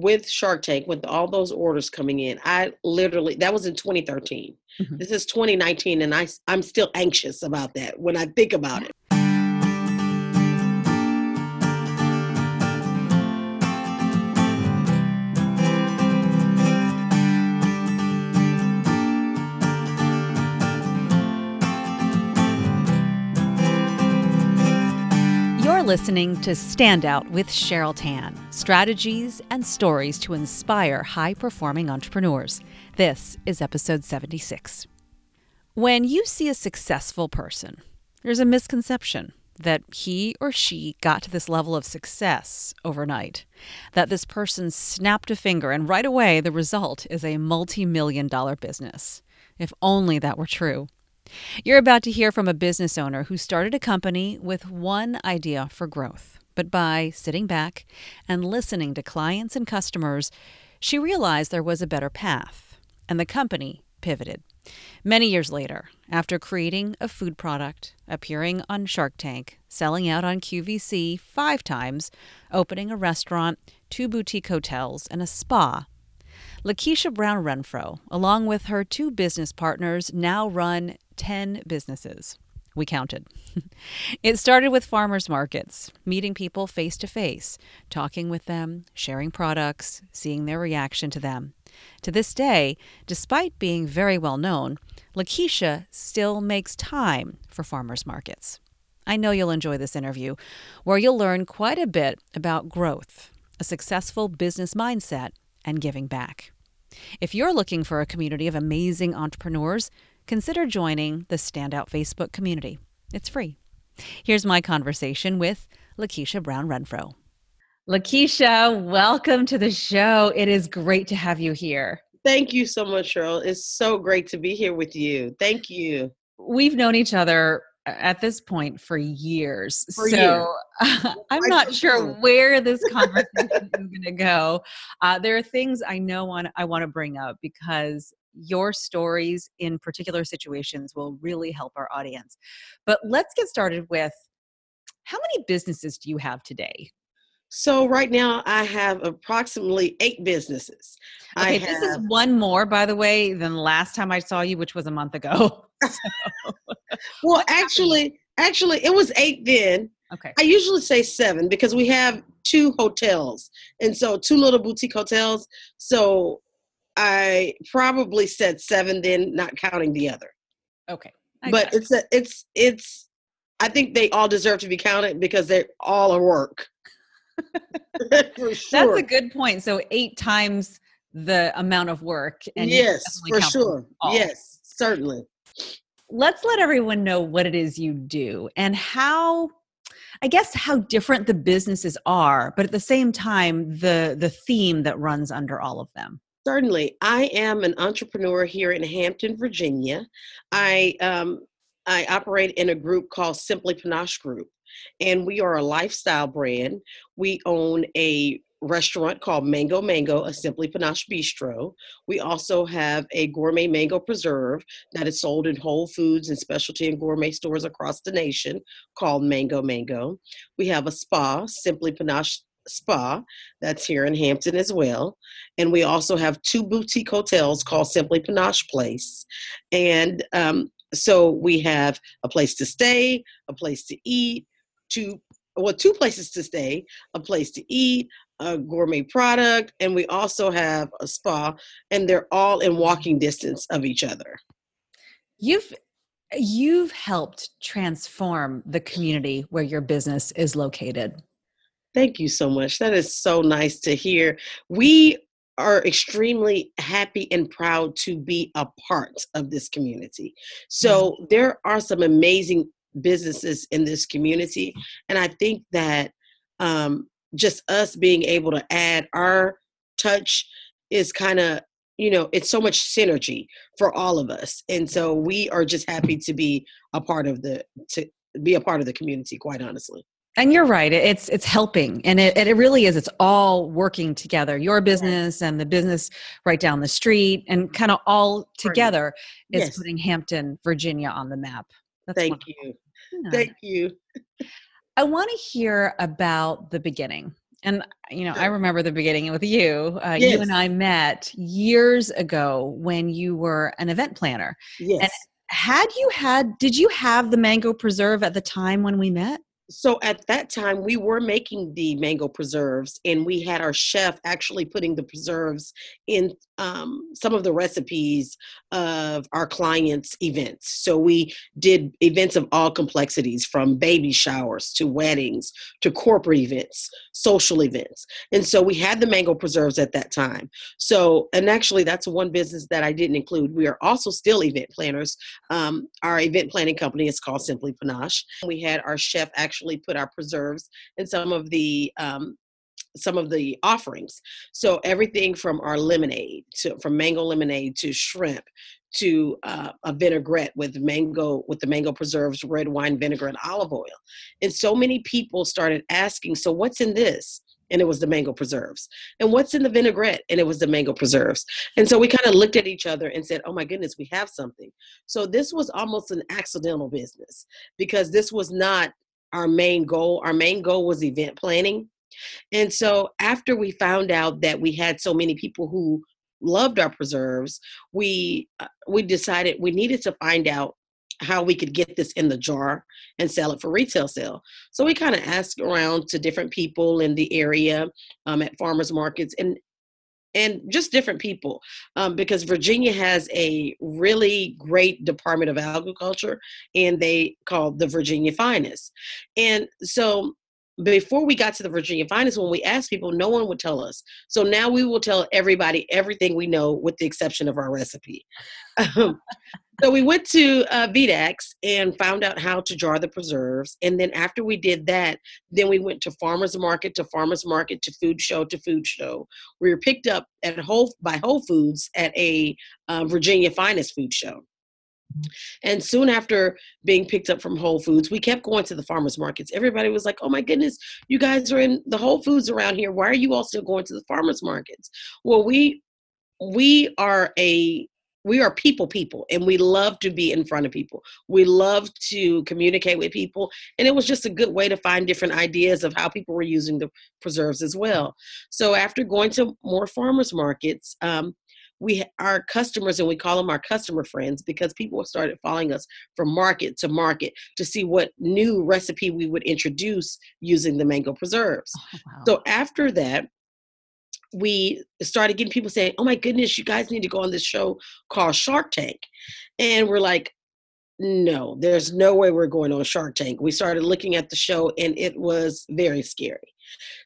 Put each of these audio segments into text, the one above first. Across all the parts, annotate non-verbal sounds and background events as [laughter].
with Shark Tank, with all those orders coming in, I literally that was in 2013. Mm-hmm. This is 2019, and I I'm still anxious about that when I think about it. Listening to Stand Out with Cheryl Tan strategies and stories to inspire high performing entrepreneurs. This is episode 76. When you see a successful person, there's a misconception that he or she got to this level of success overnight, that this person snapped a finger and right away the result is a multi million dollar business. If only that were true. You're about to hear from a business owner who started a company with one idea for growth. But by sitting back and listening to clients and customers, she realized there was a better path, and the company pivoted. Many years later, after creating a food product, appearing on Shark Tank, selling out on QVC five times, opening a restaurant, two boutique hotels, and a spa, Lakeisha Brown Renfro, along with her two business partners, now run 10 businesses. We counted. [laughs] it started with farmers markets, meeting people face to face, talking with them, sharing products, seeing their reaction to them. To this day, despite being very well known, Lakeisha still makes time for farmers markets. I know you'll enjoy this interview, where you'll learn quite a bit about growth, a successful business mindset, and giving back. If you're looking for a community of amazing entrepreneurs, consider joining the Standout Facebook community. It's free. Here's my conversation with Lakeisha Brown Renfro. Lakeisha, welcome to the show. It is great to have you here. Thank you so much, Cheryl. It's so great to be here with you. Thank you. We've known each other at this point for years. For so [laughs] years. I'm not sure where this conversation is going to go. Uh, there are things I know on, I want to bring up because your stories in particular situations will really help our audience. But let's get started with how many businesses do you have today? So right now I have approximately eight businesses. Okay, have, this is one more, by the way, than last time I saw you, which was a month ago. So. [laughs] well, actually, actually, it was eight then. Okay. I usually say seven because we have two hotels, and so two little boutique hotels. So I probably said seven then, not counting the other. Okay. I but it's a, it's it's. I think they all deserve to be counted because they're all a work. [laughs] sure. [laughs] That's a good point. So eight times the amount of work. And yes, for sure. Yes, certainly. Let's let everyone know what it is you do and how I guess how different the businesses are, but at the same time, the the theme that runs under all of them. Certainly. I am an entrepreneur here in Hampton, Virginia. I um, I operate in a group called Simply Panache Group, and we are a lifestyle brand. We own a restaurant called Mango Mango, a Simply Panache Bistro. We also have a gourmet mango preserve that is sold in Whole Foods and specialty and gourmet stores across the nation called Mango Mango. We have a spa, Simply Panache Spa, that's here in Hampton as well. And we also have two boutique hotels called Simply Panache Place. And um, so we have a place to stay, a place to eat, two well, two places to stay, a place to eat, a gourmet product, and we also have a spa, and they're all in walking distance of each other. You've you've helped transform the community where your business is located. Thank you so much. That is so nice to hear. We are extremely happy and proud to be a part of this community. So mm-hmm. there are some amazing businesses in this community, and I think that um, just us being able to add our touch is kind of you know it's so much synergy for all of us and so we are just happy to be a part of the to be a part of the community quite honestly and you're right it's it's helping and it, it really is it's all working together your business and the business right down the street and kind of all together is yes. putting hampton virginia on the map That's thank wonderful. you yeah. thank you I want to hear about the beginning. And you know, I remember the beginning with you. Uh, Yes. You and I met years ago when you were an event planner. Yes. Had you had? Did you have the mango preserve at the time when we met? so at that time we were making the mango preserves and we had our chef actually putting the preserves in um, some of the recipes of our clients events. So we did events of all complexities from baby showers to weddings to corporate events social events. And so we had the mango preserves at that time. So and actually that's one business that i didn't include. We are also still event planners. Um, our event planning company is called simply panache. We had our chef actually put our preserves in some of the um, some of the offerings. So everything from our lemonade to from mango lemonade to shrimp to uh, a vinaigrette with mango with the mango preserves, red wine vinegar, and olive oil. And so many people started asking, "So what's in this?" And it was the mango preserves. And what's in the vinaigrette? And it was the mango preserves. And so we kind of looked at each other and said, "Oh my goodness, we have something." So this was almost an accidental business because this was not our main goal. Our main goal was event planning. And so after we found out that we had so many people who loved our preserves, we uh, we decided we needed to find out how we could get this in the jar and sell it for retail sale. So we kind of asked around to different people in the area um, at farmers markets and and just different people um, because Virginia has a really great Department of Agriculture and they call the Virginia Finest. And so before we got to the Virginia Finest, when we asked people, no one would tell us. So now we will tell everybody everything we know with the exception of our recipe. Um, so we went to uh, VDACS and found out how to jar the preserves. And then after we did that, then we went to farmers market to farmers market to food show to food show. We were picked up at Whole by Whole Foods at a uh, Virginia Finest food show. And soon after being picked up from Whole Foods, we kept going to the farmers markets. Everybody was like, "Oh my goodness, you guys are in the Whole Foods around here. Why are you all still going to the farmers markets?" Well, we we are a we are people people and we love to be in front of people we love to communicate with people and it was just a good way to find different ideas of how people were using the preserves as well so after going to more farmers markets um, we our customers and we call them our customer friends because people started following us from market to market to see what new recipe we would introduce using the mango preserves Oh, wow. so after that we started getting people saying, "Oh my goodness, you guys need to go on this show called Shark Tank," and we're like, "No, there's no way we're going on Shark Tank." We started looking at the show, and it was very scary.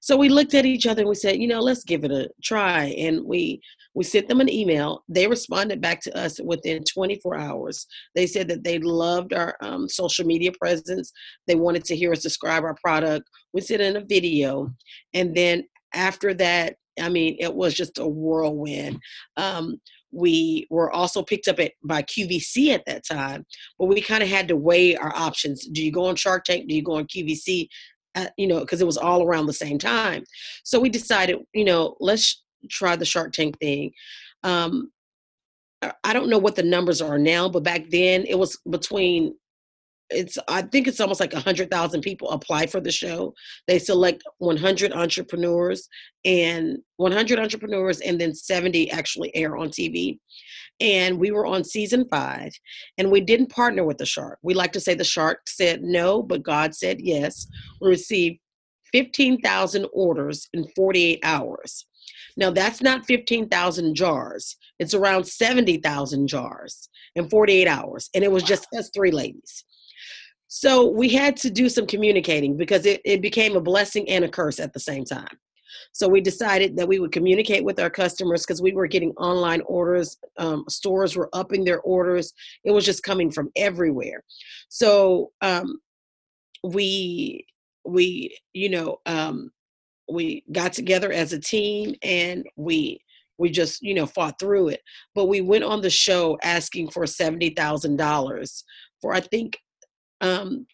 So we looked at each other and we said, "You know, let's give it a try." And we we sent them an email. They responded back to us within 24 hours. They said that they loved our um, social media presence. They wanted to hear us describe our product. We sent in a video, and then after that I mean, it was just a whirlwind. Um, we were also picked up at by QVC at that time, but we kind of had to weigh our options. Do you go on Shark Tank? Do you go on QVC? Uh, you know, because it was all around the same time. So we decided, you know, let's try the Shark Tank thing. Um, I- don't know what the numbers are now, but back then it was between it's I think it's almost like a hundred thousand people apply for the show. They select 100 entrepreneurs and 100 entrepreneurs, and then 70 actually air on TV. And we were on season five, and we didn't partner with the shark. We like to say the shark said no, but God said yes. We received 15,000 orders in 48 hours. Now that's not 15,000 jars. It's around 70,000 jars in 48 hours, and it was just us three ladies. So we had to do some communicating because it, it became a blessing and a curse at the same time. So we decided that we would communicate with our customers because we were getting online orders. Um, stores were upping their orders. It was just coming from everywhere. So um, we we you know um, we got together as a team and we we just you know fought through it. But we went on the show asking for seventy thousand dollars for I think um,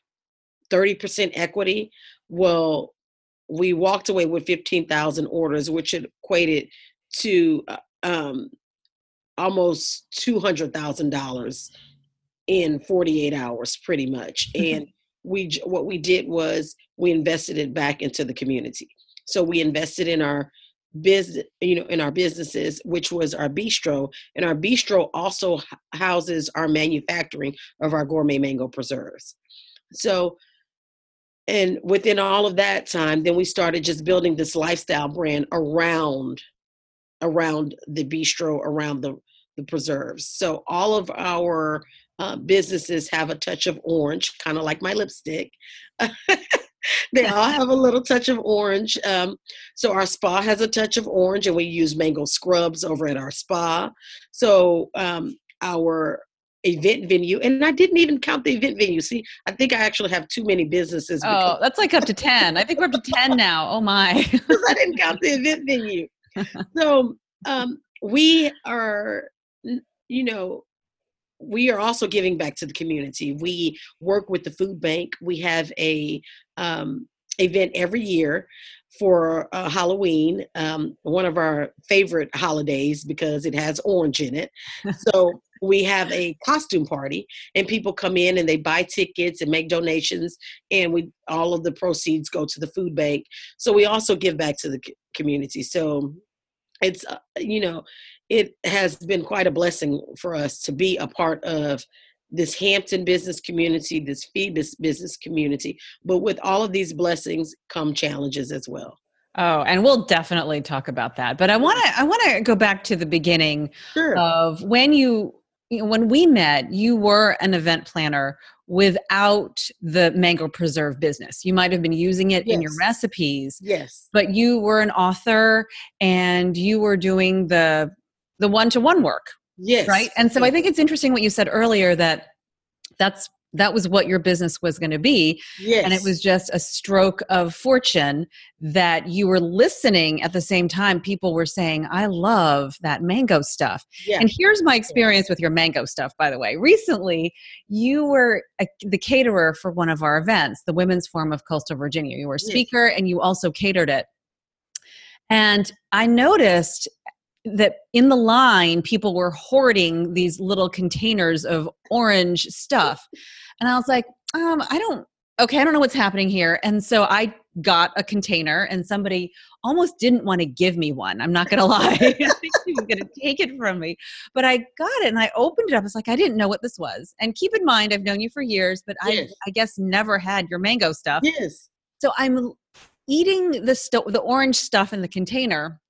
30% equity. Well, we walked away with 15,000 orders, which equated to uh, um, almost $200,000 in 48 hours, pretty much. And we what we did was we invested it back into the community. So we invested in our business, you know, in our businesses, which was our bistro, and our bistro also houses our manufacturing of our gourmet mango preserves. So and within all of that time then we started just building this lifestyle brand around around the bistro around the the preserves. So all of our uh, businesses have a touch of orange kind of like my lipstick [laughs] they all have a little touch of orange um, so our spa has a touch of orange and we use mango scrubs over at our spa. So um, our event venue and i didn't even count the event venue. See i think i actually have too many businesses oh that's like up to 10 i think we're up to 10 now. Oh my. [laughs] I didn't count the event venue. So um, we are you know we are also giving back to the community. We work with the food bank. We have a um, event every year for uh, Halloween, um, one of our favorite holidays because it has orange in it. [laughs] so we have a costume party, and people come in and they buy tickets and make donations, and we all of the proceeds go to the food bank. So we also give back to the community. So it's uh, you know it has been quite a blessing for us to be a part of this Hampton business community, this Phoebus business community. But with all of these blessings come challenges as well. Oh, and we'll definitely talk about that. But I want to I want to go back to the beginning sure. of when you, you know, when we met, you were an event planner without the mango preserve business. You might have been using it yes. in your recipes. Yes. But you were an author and you were doing the the one-to-one work Yes. Right. And so I think it's interesting what you said earlier that that's that was what your business was going to be. Yes. And it was just a stroke of fortune that you were listening at the same time. People were saying, I love that mango stuff. Yeah. And here's my experience with your mango stuff, by the way. Recently, you were a, the caterer for one of our events, the Women's Forum of Coastal Virginia. You were a speaker yes. and you also catered it. And I noticed that in the line people were hoarding these little containers of orange stuff. And i was like um i don't okay i don't know what's happening here. And so i got a container and somebody almost didn't want to give me one i'm not gonna lie. [laughs] I she was gonna take it from me. But i got it and i opened it up. It's like i didn't know what this was. And keep in mind i've known you for years but yes. i i guess never had your mango stuff. Yes. So i'm eating the sto- the orange stuff in the container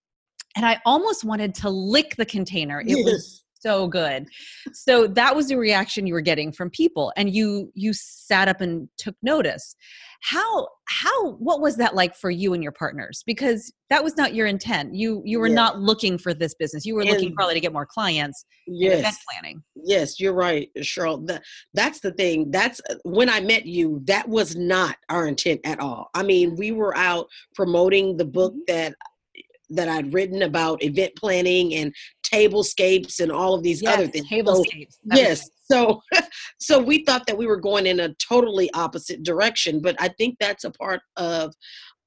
and I almost wanted to lick the container. It yes. was so good. So that was the reaction you were getting from people and you you sat up and took notice. How how what was that like for you and your partners? Because that was not your intent. You you were yes. not looking for this business. You were and looking probably to get more clients. Yes. Event planning. Yes, you're right, Cheryl. That, that's the thing. That's when I met you, that was not our intent at all. I mean, we were out promoting the book mm-hmm. that that I'd written about event planning and tablescapes and all of these yes, other things. Tablescapes. So, yes. So [laughs] so we thought that we were going in a totally opposite direction, but I think that's a part of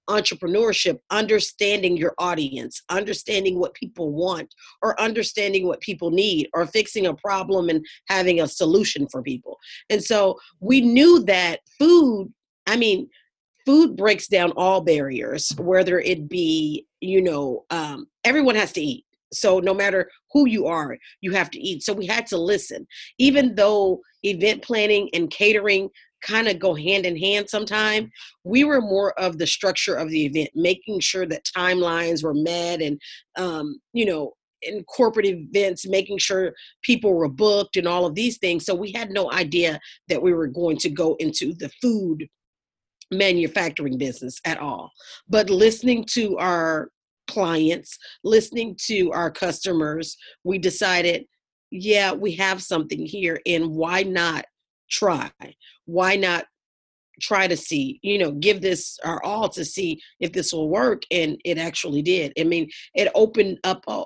entrepreneurship understanding your audience understanding what people want or understanding what people need or fixing a problem and having a solution for people and so we knew that food i mean food breaks down all barriers, whether it be, you know, um, everyone has to eat. So no matter who you are, you have to eat. So we had to listen. Even though event planning and catering kind of go hand in hand sometime, we were more of the structure of the event, making sure that timelines were met and, um, you know, in corporate events, making sure people were booked and all of these things. So we had no idea that we were going to go into the food manufacturing business at all. But listening to our clients, listening to our customers, we decided, yeah, we have something here, and why not try? Why not try to see, you know, give this our all to see if this will work? And it actually did. I mean, it opened up a,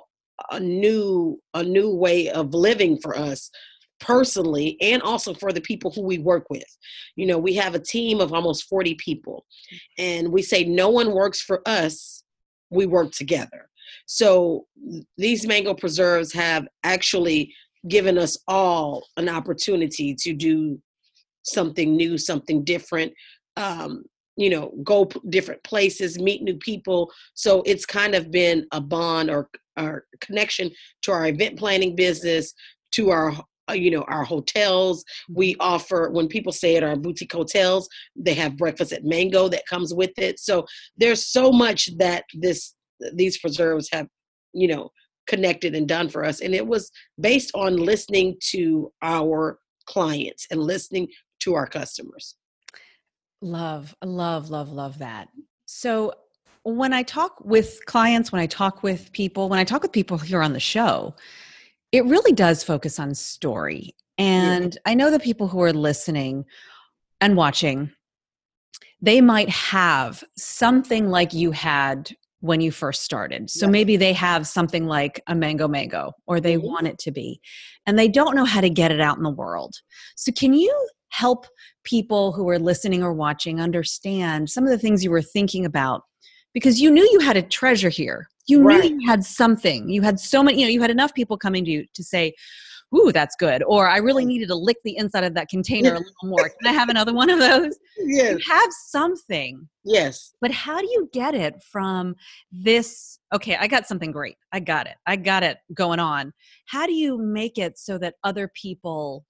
a new a new way of living for us personally and also for the people who we work with. You know, we have a team of almost 40 people, and we say no one works for us, we work together. So these mango preserves have actually given us all an opportunity to do something new, something different. Um, you know go p- different places meet new people so it's kind of been a bond or our connection to our event planning business to our Uh, you know our hotels. We mm-hmm. offer when people stay at our boutique hotels they have breakfast at mango that comes with it. So there's so much that this these preserves have you know connected and done for us. And it was based on listening to our clients and listening to our customers. Love, love, love, love that. So, when I talk with clients, when I talk with people, when I talk with people here on the show, it really does focus on story. And yeah. I know the people who are listening and watching, they might have something like you had when you first started. So yeah. maybe they have something like a mango mango or they mm-hmm. want it to be and they don't know how to get it out in the world. So can you help people who are listening or watching understand some of the things you were thinking about because you knew you had a treasure here. You right. knew you had something. You had so many, you know, you had enough people coming to you to say, Ooh, that's good. Or I really mm. needed to lick the inside of that container a little more. Can I have another one of those? [laughs] Yes. You have something. Yes. But how do you get it from this? Okay, I got something great. I got it. I got it going on. How do you make it so that other people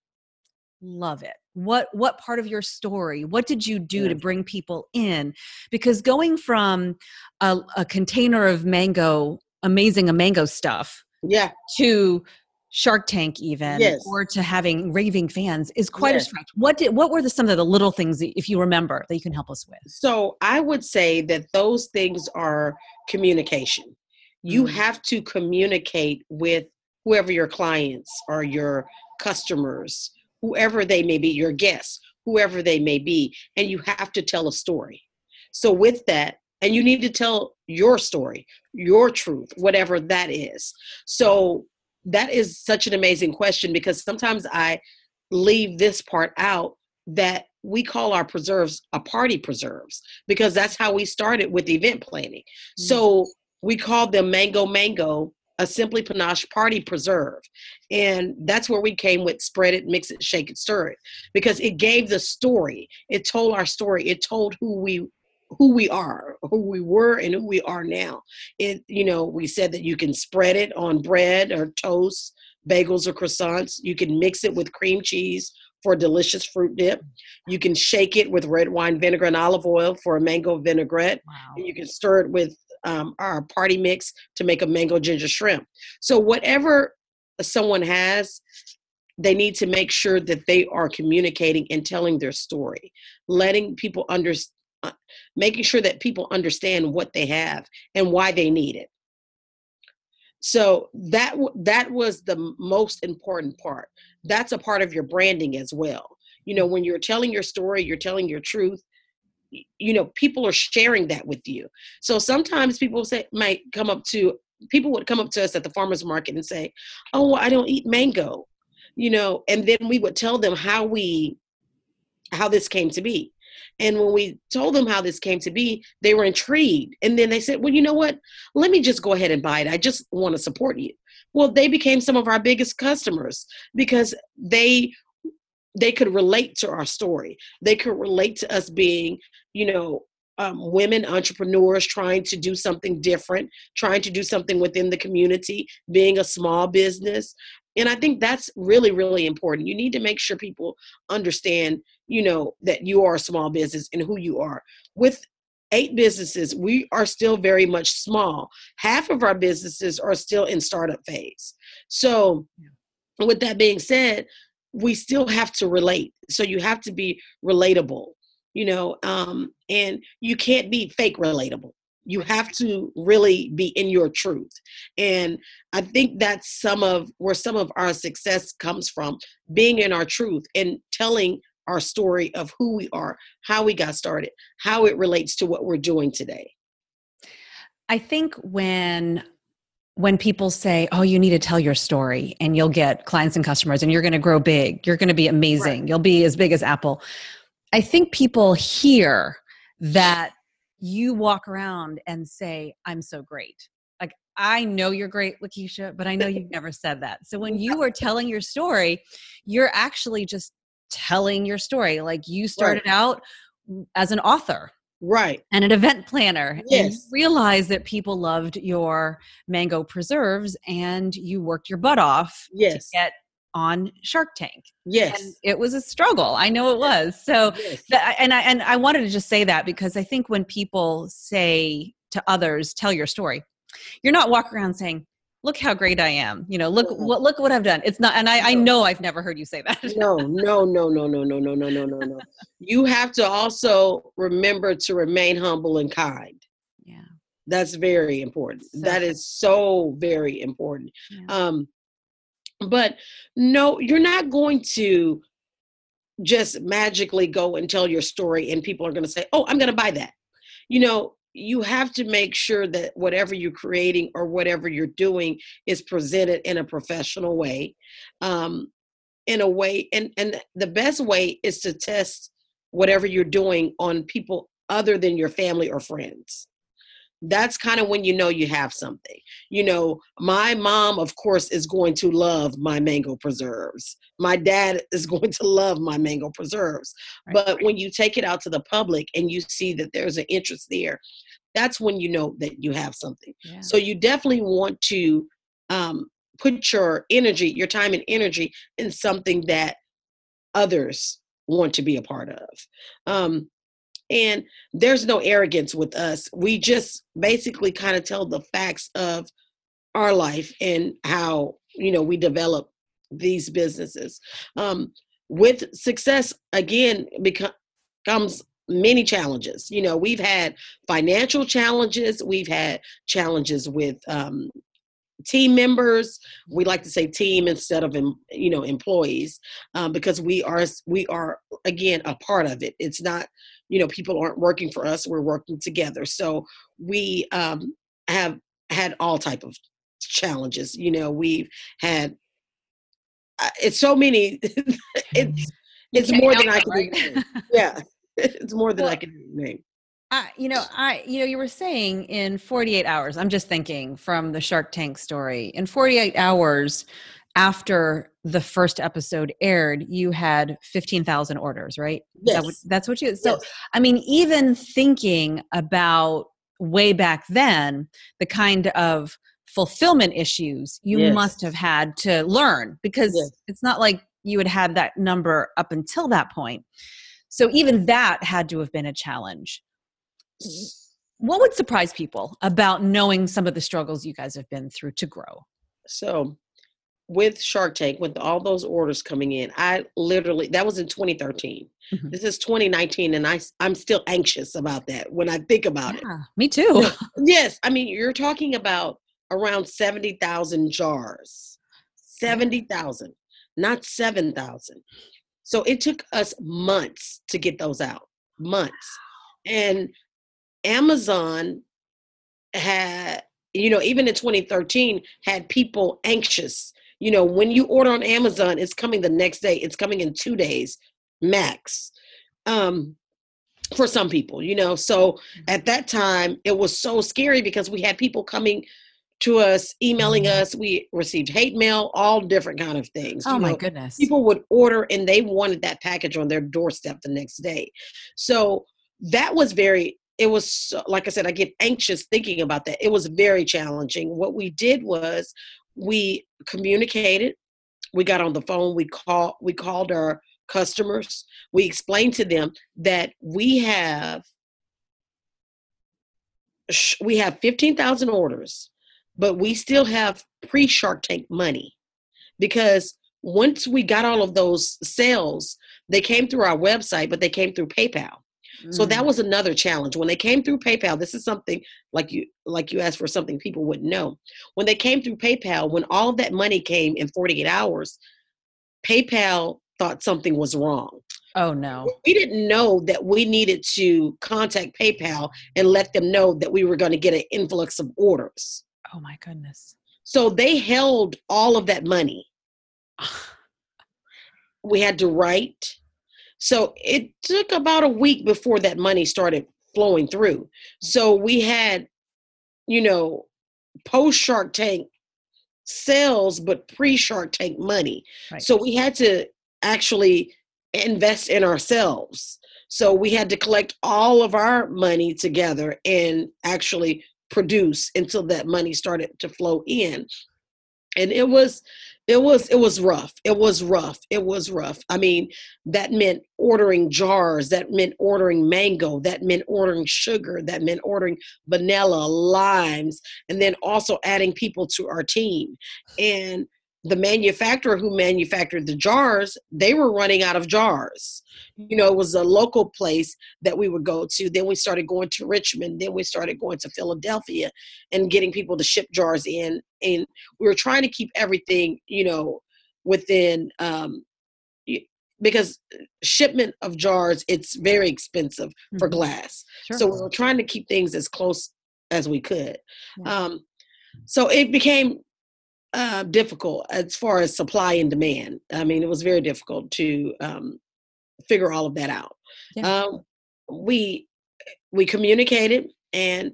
love it what what part of your story what did you do yeah. to bring people in because going from a, a container of mango amazing a mango stuff yeah to Shark Tank even yes. or to having raving fans is quite yes. a stretch. What did what were the, some of the little things that, if you remember that you can help us with? So I would say that those things are communication. You mm. have to communicate with whoever your clients or your customers whoever they may be, your guests, whoever they may be, and you have to tell a story. So, with that, and you need to tell your story, your truth, whatever that is. So, that is such an amazing question because sometimes I leave this part out that we call our preserves a party preserves because that's how we started with event planning. Mm-hmm. So, we called them mango mango a Simply Panache Party Preserve. And that's where we came with Spread It, Mix It, Shake It, Stir It, because it gave the story. It told our story. It told who we who we are, who we were, and who we are now. It, you know, we said that you can spread it on bread or toast, bagels or croissants. You can mix it with cream cheese for a delicious fruit dip. You can shake it with red wine vinegar and olive oil for a mango vinaigrette. Wow. And you can stir it with um, our party mix to make a mango ginger shrimp. So whatever someone has, they need to make sure that they are communicating and telling their story, letting people understand, uh, making sure that people understand what they have and why they need it. So that that was the most important part. That's a part of your branding as well. You know, when you're telling your story, you're telling your truth, you know people are sharing that with you. So sometimes people say might come up to people would come up to us at the farmers market and say oh i don't eat mango you know and then we would tell them how we how this came to be. And when we told them how this came to be they were intrigued. And then they said well you know what? Let me just go ahead and buy it. I just want to support you. Well they became some of our biggest customers because they they could relate to our story. They could relate to us being, you know, um, women entrepreneurs trying to do something different, trying to do something within the community, being a small business. And I think that's really, really important. You need to make sure people understand, you know, that you are a small business and who you are. With eight businesses, we are still very much small. Half of our businesses are still in startup phase. So, with that being said, we still have to relate. So you have to be relatable, you know, um, and you can't be fake relatable. You have to really be in your truth. And I think that's some of where some of our success comes from being in our truth and telling our story of who we are, how we got started, how it relates to what we're doing today. I think when when people say, "Oh, you need to tell your story and you'll get clients and customers and you're going to grow big. You're going to be amazing. Right. You'll be as big as Apple." I think people hear that you walk around and say, "I'm so great." Like, I know you're great, Lakeisha, but I know you've never said that. So when you are telling your story, you're actually just telling your story. Like you started right. out as an author right and an event planner Yes. realized that people loved your mango preserves and you worked your butt off yes to get on shark tank yes and it was a struggle i know it was so yes. that, and i and i wanted to just say that because i think when people say to others tell your story you're not walking around saying look how great i am you know look Mhm. what look what i've done it's not and i i know i've never heard you say that no, no, no, no, no, no, no, no, no, no, no. You have to also remember to remain humble and kind. yeah That's very important. So that is so very important. Yeah. Um, but no, you're not going to just magically go and tell your story and people are going to say, "Oh, I'm going to buy that." You know, you have to make sure that whatever you're creating or whatever you're doing is presented in a professional way. Um, in a way and and the best way is to test whatever you're doing on people other than your family or friends that's kind of when you know you have something you know my mom of course is going to love my mango preserves my dad [laughs] is going to love my mango preserves Right. but when you take it out to the public and you see that there's an interest there that's when you know that you have something yeah. so you definitely want to um, put your energy, your time and energy in something that others want to be a part of. Um, and there's no arrogance with us. We just basically kind of tell the facts of our life and how, you know, we develop these businesses. Um, with success, again, becomes comes many challenges. You know, we've had financial challenges, we've had challenges with um, team members we like to say team instead of you know employees um, because we are we are again a part of it it's not you know people aren't working for us we're working together so we um, have had all type of challenges you know we've had uh, it's so many [laughs] it's [laughs] it's more than i can right? yeah it's more than i can name I, you know, I, you know, you were saying in 48 hours. I'm just thinking from the Shark Tank story. In 48 hours after the first episode aired, you had 15,000 orders, right? Is that Yes. that's what you. So, Yes. I mean, even thinking about way back then, the kind of fulfillment issues you Yes. must have had to learn because Yes. it's not like you had had that number up until that point. So even that had to have been a challenge what would surprise people about knowing some of the struggles you guys have been through to grow? So with Shark Tank, with all those orders coming in, I literally that was in 2013. Mhm. This is 2019, and I I'm still anxious about that when I think about it. Me too. [laughs] Yes, I mean you're talking about around 70,000 jars, 70,000, not 7,000. So it took us months to get those out, months, and Amazon had you know even in 2013 had people anxious you know when you order on amazon it's coming the next day it's coming in two days max um for some people you know? So at that time it was so scary because we had people coming to us emailing us we received hate mail all different kind of things oh you my know? goodness. people would order and they wanted that package on their doorstep the next day. So that was very it was like i said i get anxious thinking about that. It was very challenging. What we did was we communicated we got on the phone we call we called our customers we explained to them that we have we have 15,000 orders but we still have pre shark tank money because once we got all of those sales they came through our website but they came through paypal so that Mm. was another challenge when they came through PayPal. This is something like you like you asked for something people wouldn't know. When they came through PayPal, when all that money came in 48 hours, PayPal thought something was wrong. oh no. We didn't know that we needed to contact PayPal and let them know that we were going to get an influx of orders. Oh my goodness. So they held all of that money. [sighs] We had to write. So it took about a week before that money started flowing through. So we had, you know, post Shark Tank sales, but pre Shark Tank money. Right. So we had to actually invest in ourselves. So we had to collect all of our money together and actually produce until that money started to flow in. And it was it was it was rough. It was rough. It was rough. I mean that meant ordering jars that meant ordering mango that meant ordering sugar that meant ordering vanilla limes and then also adding people to our team. And the manufacturer who manufactured the jars they were running out of jars. You know it was a local place that we would go to. Then we started going to richmond. Then we started going to philadelphia and getting people to ship jars in and we were trying to keep everything you know within um because shipment of jars it's very expensive mm-hmm. for glass sure. so we were trying to keep things as close as we could yeah. um so it became uh, difficult as far as supply and demand. I mean, it was very difficult to um, figure all of that out. Yeah. Um, we we communicated, and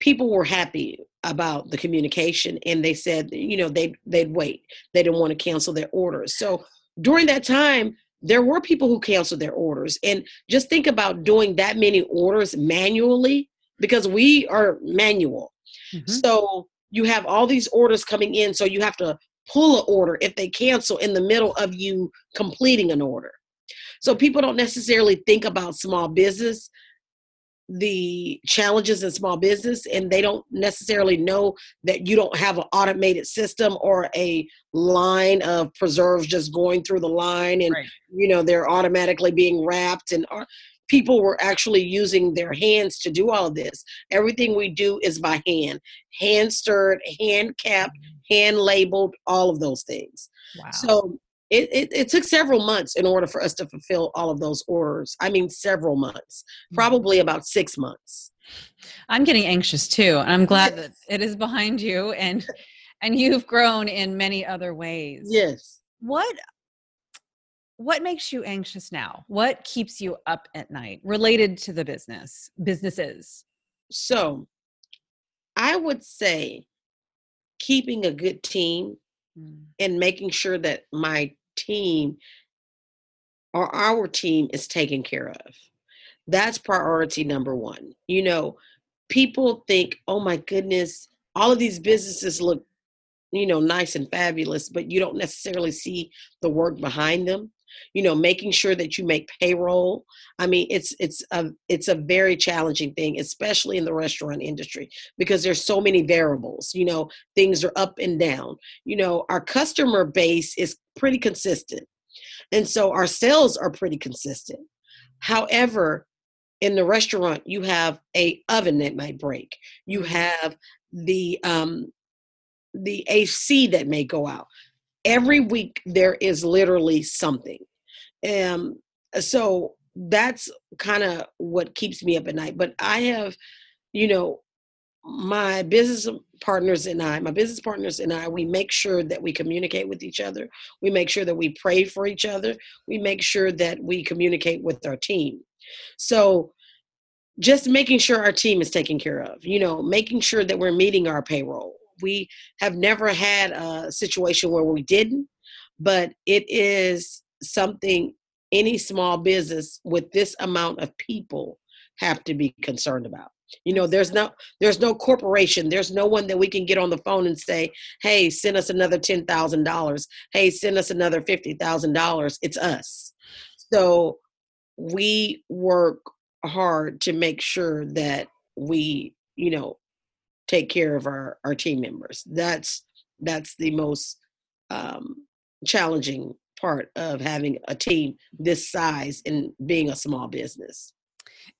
people were happy about the communication, and they said, you know, they they'd wait. They didn't want to cancel their orders. So during that time, there were people who canceled their orders, and just think about doing that many orders manually because we are manual. Mm-hmm. So you have all these orders coming in, so you have to pull an order if they cancel in the middle of you completing an order. So people don't necessarily think about small business, the challenges in small business, and they don't necessarily know that you don't have an automated system or a line of preserves just going through the line and right. you know they're automatically being wrapped and people were actually using their hands to do all this. Everything we do is by hand, hand stirred, hand capped, mm-hmm. hand labeled, all of those things. Wow. So it, it, it, took several months in order for us to fulfill all of those orders. I mean, several months, mm-hmm. probably about six months. I'm getting anxious too, and I'm glad that it is behind you and and you've grown in many other ways. Yes. What what makes you anxious now? What keeps you up at night related to the business, businesses? So, I would say keeping a good team mm. and making sure that my team or our team is taken care of. That's priority number one. You know, people think, oh my goodness, all of these businesses look, you know, nice and fabulous, but you don't necessarily see the work behind them you know making sure that you make payroll i mean it's it's a it's a very challenging thing especially in the restaurant industry because there's so many variables you know things are up and down you know our customer base is pretty consistent and so our sales are pretty consistent however in the restaurant you have a oven that might break you mm-hmm. have the um the ac that may go out every week there is literally something. Um, so that's kind of what keeps me up at night. But I have, you know, my business partners and I, my business partners and I, we make sure that we communicate with each other. We make sure that we pray for each other. We make sure that we communicate with our team. So just making sure our team is taken care of, you know, making sure that we're meeting our payroll, we have never had a situation where we didn't, but it is something any small business with this amount of people have to be concerned about you know there's no there's no corporation there's no one that we can get on the phone and say hey send us another $10000 hey send us another $50000 it's us so we work hard to make sure that we you know take care of our our team members. That's that's the most um, challenging part of having a team this size and being a small business.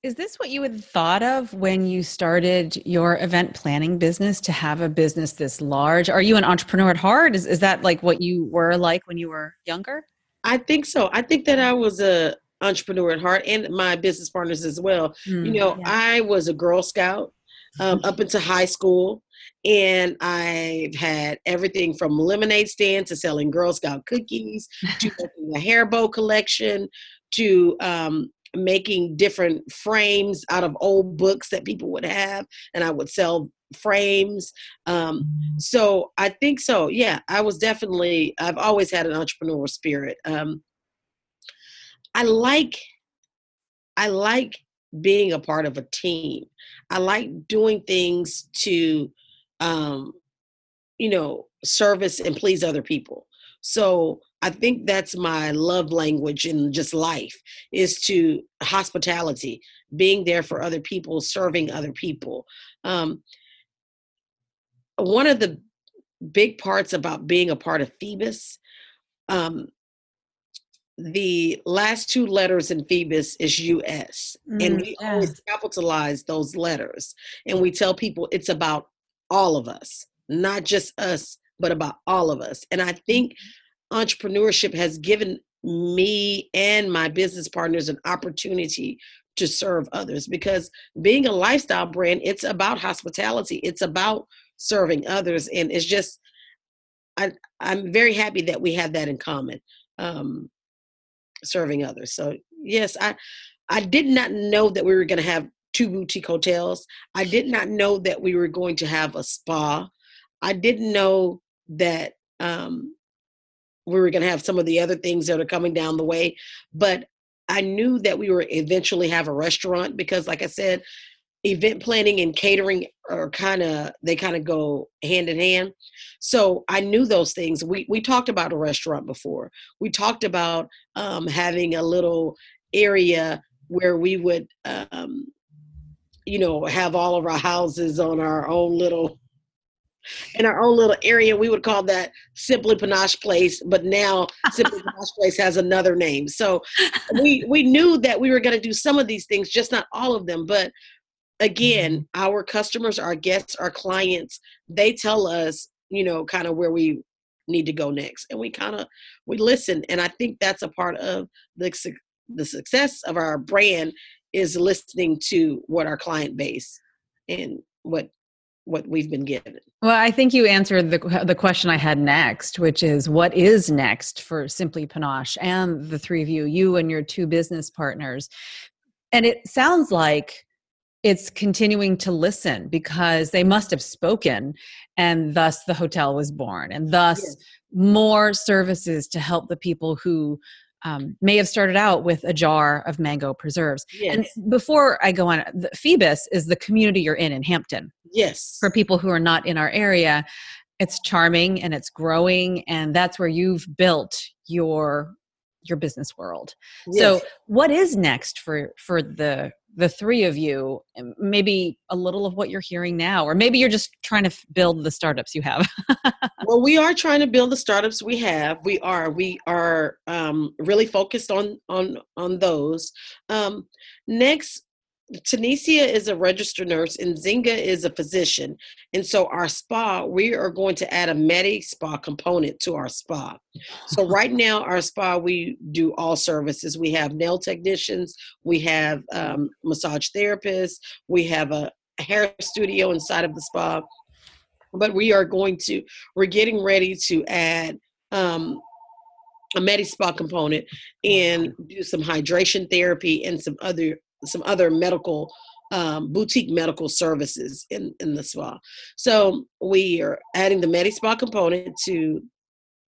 Is this what you had thought of when you started your event planning business to have a business this large? Are you an entrepreneur at heart? Is, is that like what you were like when you were younger? I think so. I think that I was a entrepreneur at heart and my business partners as well. Mm, you know, yeah. I was a Girl Scout um, up into high school. And I've had everything from lemonade stand to selling Girl Scout cookies to [laughs] the hair bow collection to um, making different frames out of old books that people would have. And I would sell frames. Um, so I think so. Yeah, I was definitely, I've always had an entrepreneurial spirit. Um, I like I like being a part of a team. I like doing things to, um, you know, service and please other people. So I think that's my love language in just life is to hospitality, being there for other people, serving other people. Um, one of the big parts about being a part of Phoebus, um, the last two letters in Phoebus is US. Mm, and we yeah. always capitalize those letters. And we tell people it's about all of us, not just us, but about all of us. And I think mm-hmm entrepreneurship has given me and my business partners an opportunity to serve others because being a lifestyle brand it's about hospitality it's about serving others and it's just I, i'm very happy that we have that in common um, serving others. So yes i i did not know that we were going to have two boutique hotels. I did not know that we were going to have a spa. I didn't know that um, we were going to have some of the other things that are coming down the way but i knew that we were eventually have a restaurant because like i said event planning and catering are kind of they kind of go hand in hand. So i knew those things. We we talked about a restaurant before. We talked about um, having a little area where we would um, you know have all of our houses on our own little in our own little area. We would call that Simply Panache Place, but now Simply [laughs] Panache Place has another name. So we we knew that we were going to do some of these things, just not all of them. But again, mm-hmm. our customers, our guests, our clients, they tell us, you know, kind of where we need to go next, and we kind of we listen. And I think that's a part of the the success of our brand is listening to what our client base and what what we've been given. Well, I think you answered the the question I had next, which is what is next for Simply Panache and the three of you, you and your two business partners. And it sounds like it's continuing to listen because they must have spoken and thus the hotel was born and thus yes. more services to help the people who um, may have started out with a jar of mango preserves. Yes. And before I go on, the Phoebus is the community you're in in Hampton. Yes. For people who are not in our area, it's charming and it's growing, and that's where you've built your your business world. Yes. So, what is next for for the the three of you maybe a little of what you're hearing now or maybe you're just trying to build the startups you have. [laughs] Well we are trying to build the startups we have we are we are um, really focused on on on those. Um, next Tanisha is a registered nurse and Zinga is a physician. And so our spa, we are going to add a Medi spa component to our spa. So [laughs] right now, our spa, we do all services. We have nail technicians, we have um, massage therapists, we have a hair studio inside of the spa. But we are going to, we're getting ready to add um, a Medi Spa component and do some hydration therapy and some other some other medical um, boutique medical services in, in the spa. So we are adding the Medi Spa component to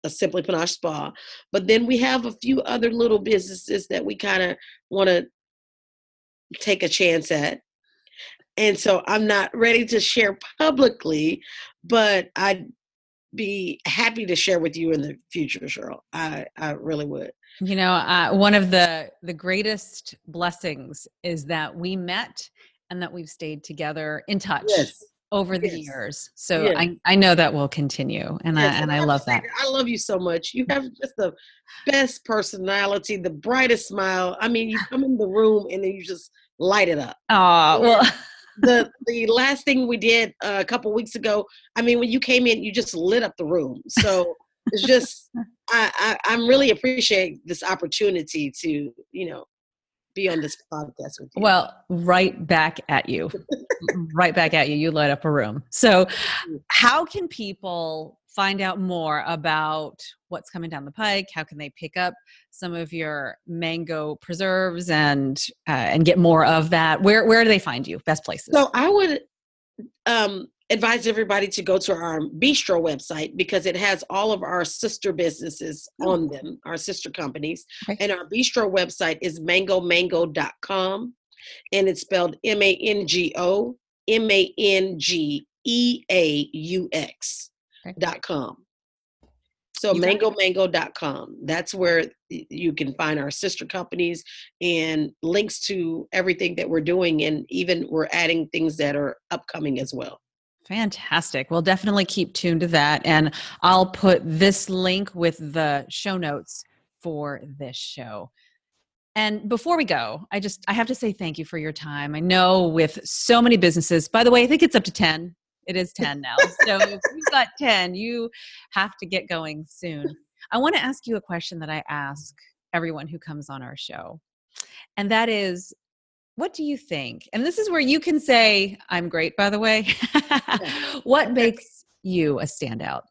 a Simply Panache Spa, but then we have a few other little businesses that we kind of want to take a chance at. And so I'm not ready to share publicly, but I'd be happy to share with you in the future, Cheryl. I, I really would. You know, uh, one of the the greatest blessings is that we met and that we've stayed together in touch yes. over the years. So yes. I I know that will continue, and I and I, I love that. I love you so much. You have just the best personality, the brightest smile. I mean, you come in the room and then you just light it up. Oh well. the the last thing we did uh, a couple weeks ago. I mean, when you came in, you just lit up the room. So it's just I, I I'm really appreciate this opportunity to you know be on this podcast with you. Well, right back at you. right back at you. You light up a room. So, how can people find out more about what's coming down the pike? How can they pick up some of your mango preserves and uh, and get more of that? Where where do they find you? Best places. So I would um advise everybody to go to our bistro website because it has all of our sister businesses oh. on them, our sister companies. Okay. And our bistro website is mangomangeaux.com and it's spelled M A N G O M A N G E A U X dot com. So mangomangeaux.com. That's where you can find our sister companies and links to everything that we're doing and even we're adding things that are upcoming as well. Fantastic. We'll definitely keep tuned to that. And I'll put this link with the show notes for this show. And before we go, I just I have to say thank you for your time. I know with so many businesses, by the way, I think it's up to 10. It is 10 now. [laughs] so if you've got 10, you have to get going soon. I want to ask you a question that I ask everyone who comes on our show. And that is what do you think? And this is where you can say, I'm great, by the way. [laughs] what makes you a standout?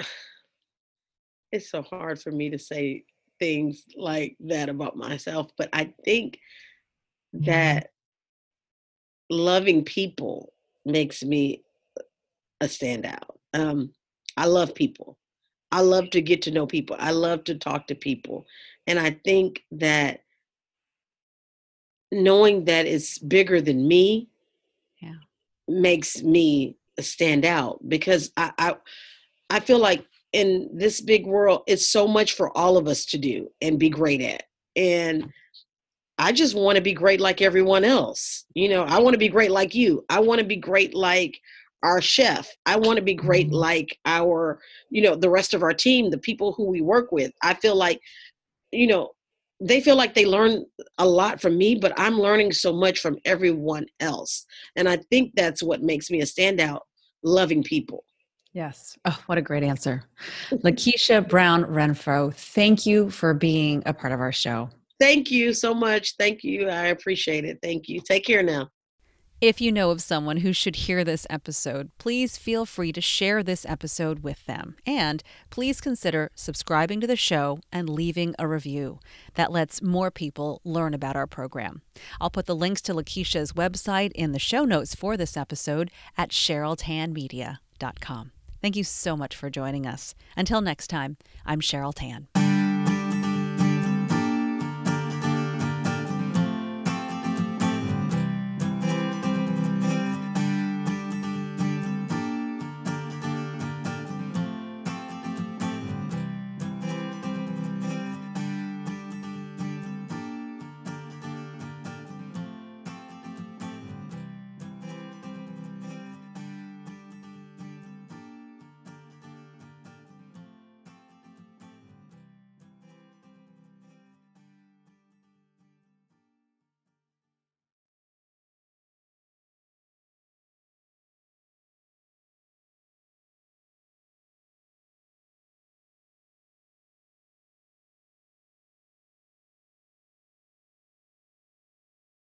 [sighs] It's so hard for me to say things like that about myself, but I think mm-hmm. that loving people makes me a standout. Um, I love people. I love to get to know people. I love to talk to people. And I think that knowing that it's bigger than me yeah. makes me stand out because I, I I feel like in this big world it's so much for all of us to do and be great at. And I just want to be great like everyone else. You know, I want to be great like you. I want to be great like our chef. I want to be great mm-hmm. like our, you know, the rest of our team, the people who we work with. I feel like, you know, they feel like they learn a lot from me, but I'm learning so much from everyone else. And I think that's what makes me a standout, loving people. Yes. Oh, what a great answer. Lakeisha Brown Renfro, thank you for being a part of our show. Thank you so much. Thank you. I appreciate it. Thank you. Take care now. If you know of someone who should hear this episode, please feel free to share this episode with them. And please consider subscribing to the show and leaving a review. That lets more people learn about our program. I'll put the links to Lakeisha's website in the show notes for this episode at CherylTanMedia.com. Thank you so much for joining us. Until next time, I'm Cheryl Tan.